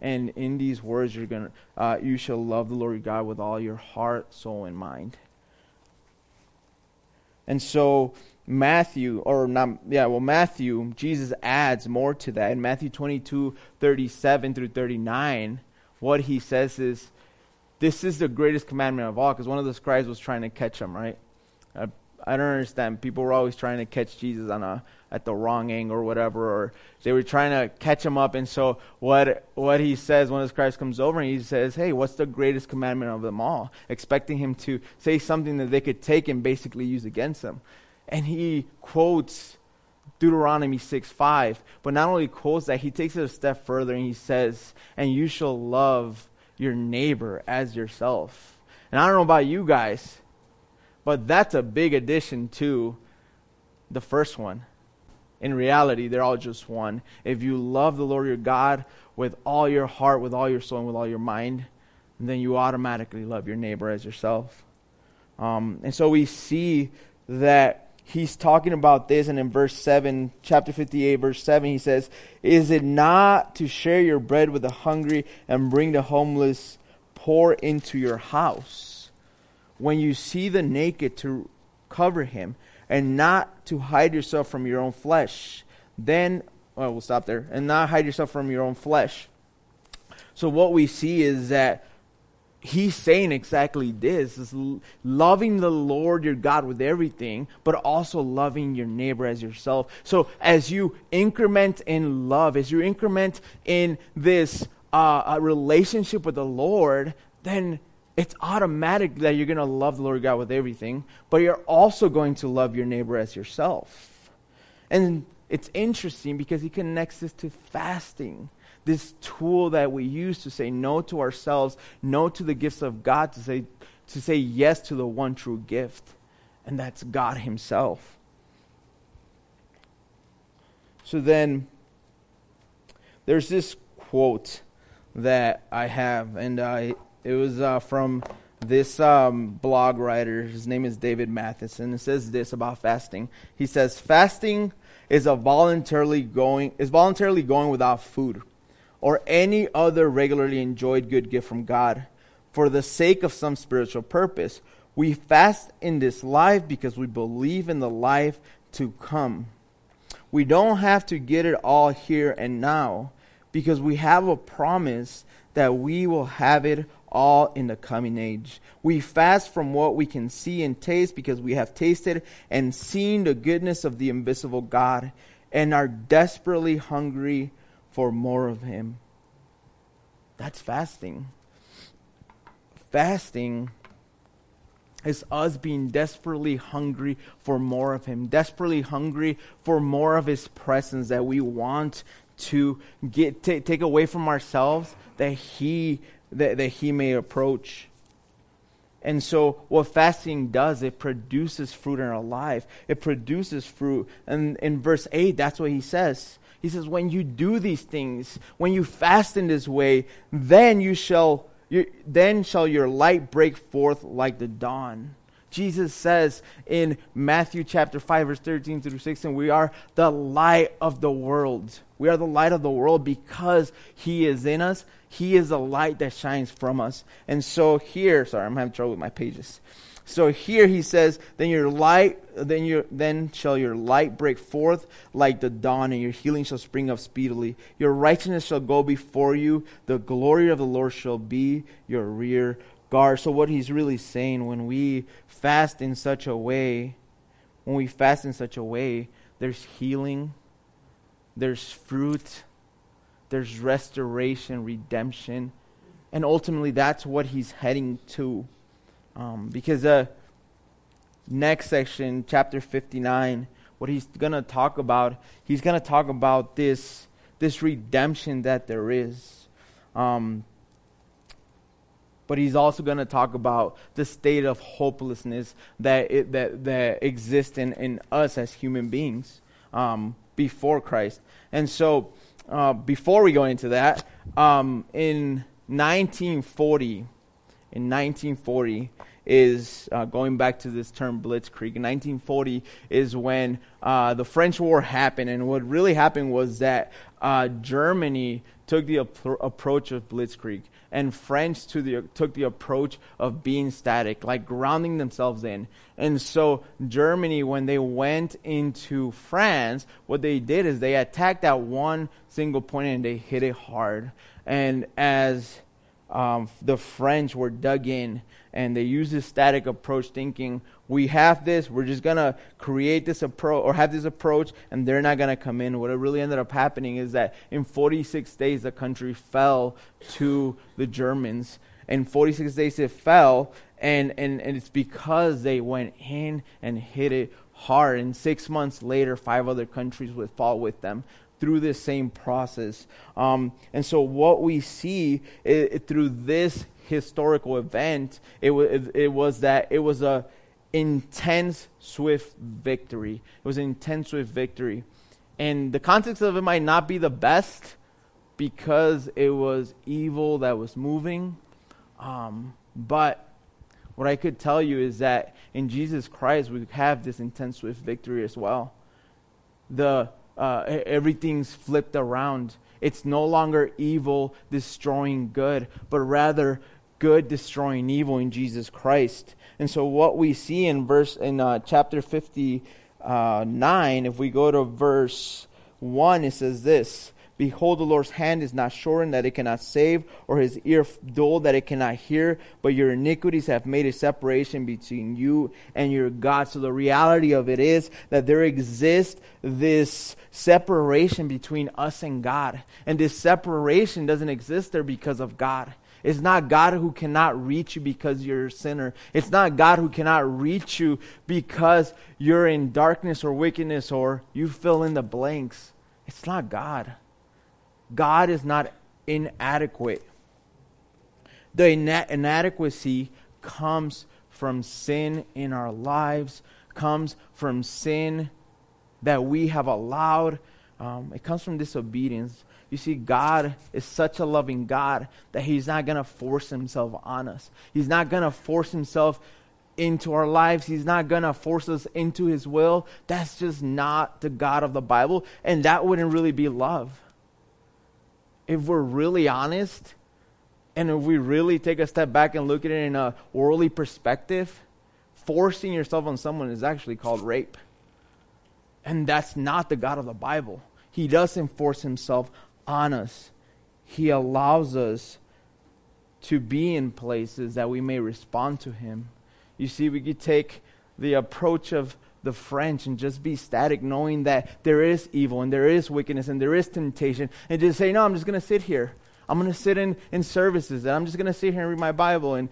And in these words, you're gonna, uh, you shall love the Lord your God with all your heart, soul, and mind. And so Matthew, or not, yeah, well, Matthew, Jesus adds more to that. In Matthew 22, 37 through 39, what he says is, this is the greatest commandment of all, because one of the scribes was trying to catch him, right? I don't understand. People were always trying to catch Jesus on a at the wrong angle or whatever, or they were trying to catch him up. And so what what he says when his Christ comes over and he says, Hey, what's the greatest commandment of them all? Expecting him to say something that they could take and basically use against him. And he quotes Deuteronomy 6 5. But not only quotes that, he takes it a step further and he says, And you shall love your neighbor as yourself. And I don't know about you guys, but that's a big addition to the first one. In reality, they're all just one. If you love the Lord your God with all your heart, with all your soul, and with all your mind, then you automatically love your neighbor as yourself. Um, and so we see that he's talking about this, and in verse 7, chapter 58, verse 7, he says, Is it not to share your bread with the hungry and bring the homeless poor into your house? When you see the naked to cover him and not to hide yourself from your own flesh. Then, well, we'll stop there. And not hide yourself from your own flesh. So, what we see is that he's saying exactly this is loving the Lord your God with everything, but also loving your neighbor as yourself. So, as you increment in love, as you increment in this uh, relationship with the Lord, then it's automatic that you're going to love the Lord God with everything, but you're also going to love your neighbor as yourself. And it's interesting because he connects this to fasting, this tool that we use to say no to ourselves, no to the gifts of God, to say, to say yes to the one true gift, and that's God Himself. So then, there's this quote that I have, and I it was uh, from this um, blog writer. His name is David Matheson. It says this about fasting. He says, "Fasting is a voluntarily going is voluntarily going without food or any other regularly enjoyed good gift from God for the sake of some spiritual purpose. We fast in this life because we believe in the life to come. We don't have to get it all here and now because we have a promise that we will have it all in the coming age. We fast from what we can see and taste because we have tasted and seen the goodness of the invisible God and are desperately hungry for more of Him. That's fasting. Fasting is us being desperately hungry for more of Him, desperately hungry for more of His presence that we want to get t- take away from ourselves that He that, that he may approach. And so, what fasting does, it produces fruit in our life. It produces fruit. And in verse 8, that's what he says. He says, When you do these things, when you fast in this way, then you shall, you, then shall your light break forth like the dawn. Jesus says in Matthew chapter 5, verse 13 through 16, we are the light of the world. We are the light of the world because He is in us. He is the light that shines from us. And so here, sorry, I'm having trouble with my pages. So here he says, then your light, then your, then shall your light break forth like the dawn, and your healing shall spring up speedily. Your righteousness shall go before you. The glory of the Lord shall be your rear guard. So what he's really saying, when we fast in such a way, when we fast in such a way, there's healing, there's fruit, there's restoration, redemption, and ultimately that's what he's heading to. Um, because the uh, next section, chapter 59, what he's going to talk about, he's going to talk about this, this redemption that there is. Um, but he's also going to talk about the state of hopelessness that it, that that exists in, in us as human beings um, before Christ. And so, uh, before we go into that, um, in 1940, in 1940 is uh, going back to this term blitzkrieg. In 1940 is when uh, the French War happened, and what really happened was that uh, Germany took the ap- approach of blitzkrieg and French to the, took the approach of being static, like grounding themselves in. And so Germany, when they went into France, what they did is they attacked at one single point and they hit it hard. And as um, the French were dug in, and they used this static approach, thinking we have this, we're just gonna create this approach or have this approach, and they're not gonna come in. What it really ended up happening is that in 46 days, the country fell to the Germans. In 46 days, it fell, and, and, and it's because they went in and hit it hard. And six months later, five other countries would fall with them through this same process. Um, and so, what we see it, it, through this historical event, it, was it was that it was a intense, swift victory. It was an intense, swift victory. And the context of it might not be the best because it was evil that was moving. Um, but what I could tell you is that in Jesus Christ, we have this intense, swift victory as well. The uh, everything's flipped around. It's no longer evil destroying good, but rather good destroying evil in Jesus Christ. And so what we see in verse in uh, chapter 59, uh, if we go to verse 1, it says this, Behold, the Lord's hand is not shortened that it cannot save, or his ear dull that it cannot hear, but your iniquities have made a separation between you and your God. So the reality of it is that there exists this separation between us and God. And this separation doesn't exist there because of God. It's not God who cannot reach you because you're a sinner. It's not God who cannot reach you because you're in darkness or wickedness or you fill in the blanks. It's not God. God is not inadequate. The ina- inadequacy comes from sin in our lives, comes from sin that we have allowed. Um, it comes from disobedience. You see, God is such a loving God that He's not going to force Himself on us. He's not going to force Himself into our lives. He's not going to force us into His will. That's just not the God of the Bible. And that wouldn't really be love. If we're really honest, and if we really take a step back and look at it in a worldly perspective, forcing yourself on someone is actually called rape. And that's not the God of the Bible. He doesn't force himself on us. He allows us to be in places that we may respond to Him. You see, we could take the approach of the French and just be static, knowing that there is evil and there is wickedness and there is temptation, and just say, No, I'm just going to sit here. I'm going to sit in, in services and I'm just going to sit here and read my Bible. And,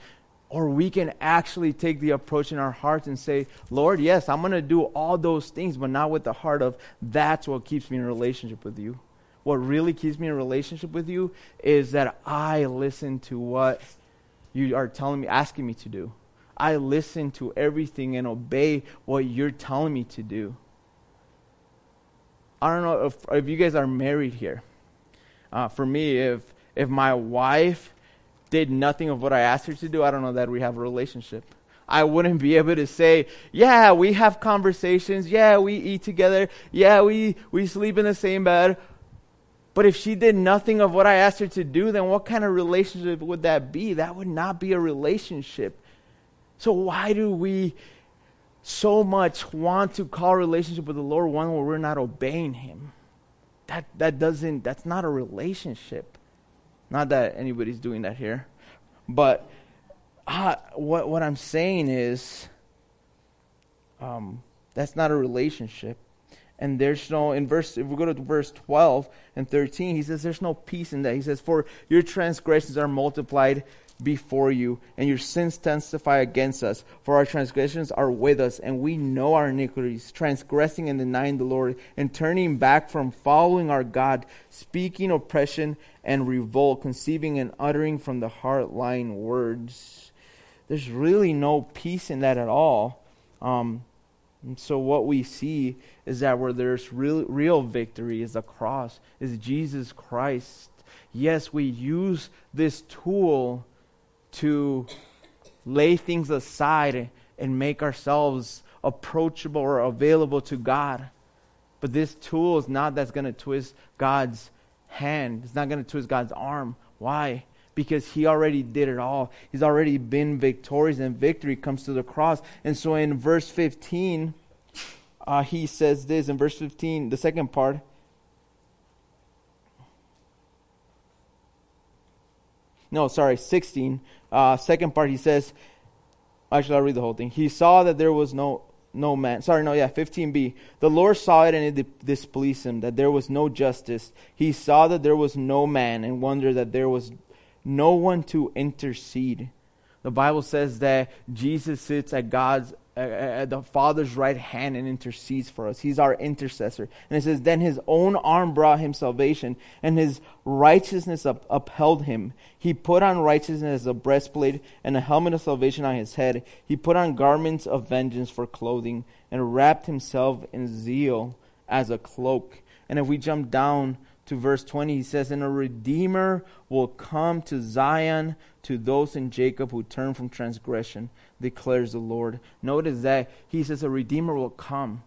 or we can actually take the approach in our hearts and say, Lord, yes, I'm going to do all those things, but not with the heart of that's what keeps me in relationship with you what really keeps me in relationship with you is that I listen to what you are telling me, asking me to do. I listen to everything and obey what you're telling me to do. I don't know if, if you guys are married here. Uh, for me, if if my wife did nothing of what I asked her to do, I don't know that we have a relationship. I wouldn't be able to say, yeah, we have conversations. Yeah, we eat together. Yeah, we, we sleep in the same bed. But if she did nothing of what I asked her to do, then what kind of relationship would that be? That would not be a relationship. So why do we so much want to call a relationship with the Lord one where we're not obeying him? That that doesn't that's not a relationship. Not that anybody's doing that here. But uh, what what I'm saying is um, that's not a relationship and there's no in verse if we go to verse 12 and 13 he says there's no peace in that he says for your transgressions are multiplied before you, and your sins testify against us. For our transgressions are with us, and we know our iniquities, transgressing and denying the Lord, and turning back from following our God, speaking oppression and revolt, conceiving and uttering from the heart lying words. There's really no peace in that at all. Um, and so what we see is that where there's real, real victory is the cross, is Jesus Christ. Yes, we use this tool to lay things aside and make ourselves approachable or available to God. But this tool is not that's going to twist God's hand. It's not going to twist God's arm. Why? Because he already did it all. He's already been victorious, and victory comes to the cross. And so in verse 15, uh, he says this in verse 15, the second part. No, sorry, 16. Uh, second part, he says, actually, I'll read the whole thing. He saw that there was no no man. Sorry, no, yeah, 15b. The Lord saw it and it displeased him that there was no justice. He saw that there was no man and wondered that there was no one to intercede. The Bible says that Jesus sits at God's at the Father's right hand and intercedes for us. He's our intercessor. And it says, Then his own arm brought him salvation, and his righteousness up, upheld him. He put on righteousness as a breastplate, and a helmet of salvation on his head. He put on garments of vengeance for clothing, and wrapped himself in zeal as a cloak. And if we jump down to verse 20, he says, And a redeemer will come to Zion to those in Jacob who turn from transgression, declares the Lord. Notice that he says, A redeemer will come,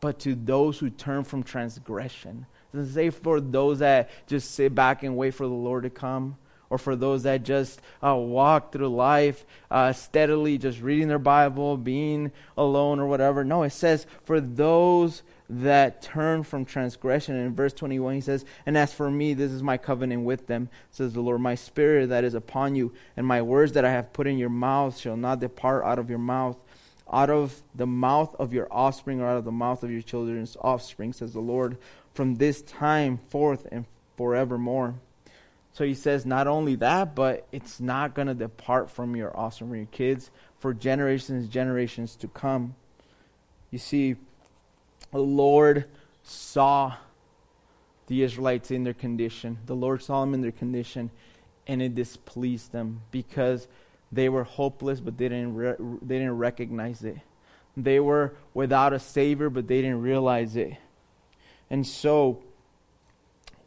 but to those who turn from transgression. Doesn't say for those that just sit back and wait for the Lord to come or for those that just uh, walk through life uh, steadily, just reading their Bible, being alone or whatever. No, it says for those that turn from transgression. And in verse 21, he says, And as for me, this is my covenant with them, says the Lord. My spirit that is upon you, and my words that I have put in your mouth shall not depart out of your mouth, out of the mouth of your offspring, or out of the mouth of your children's offspring, says the Lord, from this time forth and forevermore. So he says, not only that, but it's not going to depart from your offspring, your kids, for generations generations to come. You see, the Lord saw the Israelites in their condition. The Lord saw them in their condition, and it displeased them because they were hopeless, but they didn't, re- they didn't recognize it. They were without a Savior, but they didn't realize it. And so,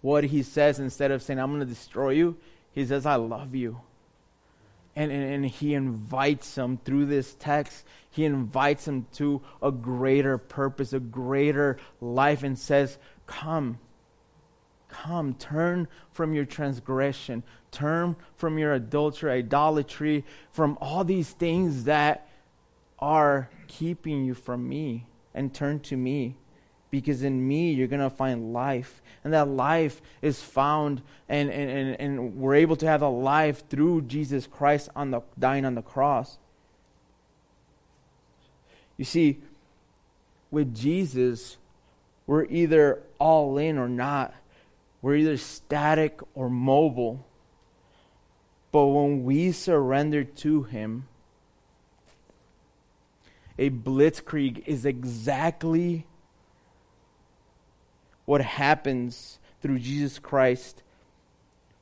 what he says, instead of saying, I'm going to destroy you, he says, I love you. And, and, and, he invites them through this text, he invites them to a greater purpose, a greater life, and says, Come, come, turn from your transgression, turn from your adultery, idolatry, from all these things that are keeping you from me, and turn to me because in me you're going to find life. And that life is found and, and, and, and we're able to have a life through jesus christ on the dying on the cross. You see with jesus we're either all in or not. We're either static or mobile. But when we surrender to him a blitzkrieg is exactly what happens through Jesus Christ.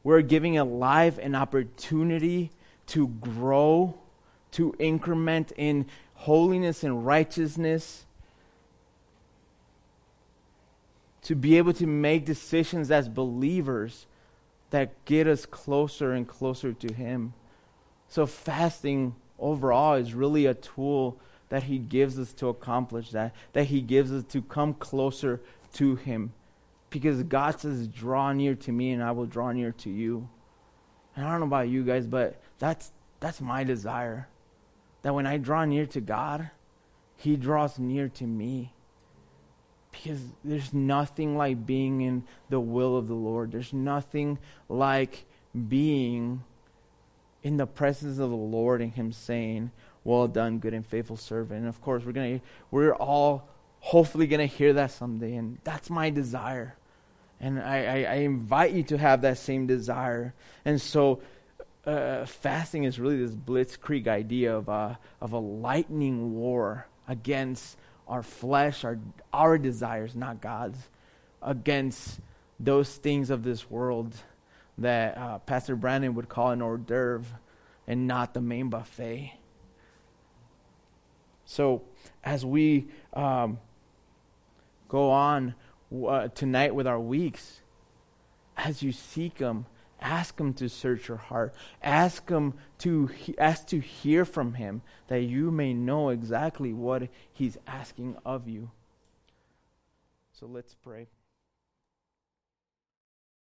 We're giving a life an opportunity to grow, to increment in holiness and righteousness, to be able to make decisions as believers that get us closer and closer to Him. So, fasting overall is really a tool that He gives us to accomplish that, that He gives us to come closer to him. Because God says, draw near to me and I will draw near to you. And I don't know about you guys, but that's that's my desire. That when I draw near to God, He draws near to me. Because there's nothing like being in the will of the Lord. There's nothing like being in the presence of the Lord and Him saying, Well done, good and faithful servant. And of course, we're gonna we're all hopefully going to hear that someday. And that's my desire. And I, I, I, invite you to have that same desire. And so uh, fasting is really this blitzkrieg idea of a, of a lightning war against our flesh, our, our desires, not God's, against those things of this world that uh, Pastor Brandon would call an hors d'oeuvre and not the main buffet. So, as we um, go on uh, tonight with our weeks, as you seek Him, ask Him to search your heart. Ask Him to he- ask to hear from Him, that you may know exactly what He's asking of you. So let's pray.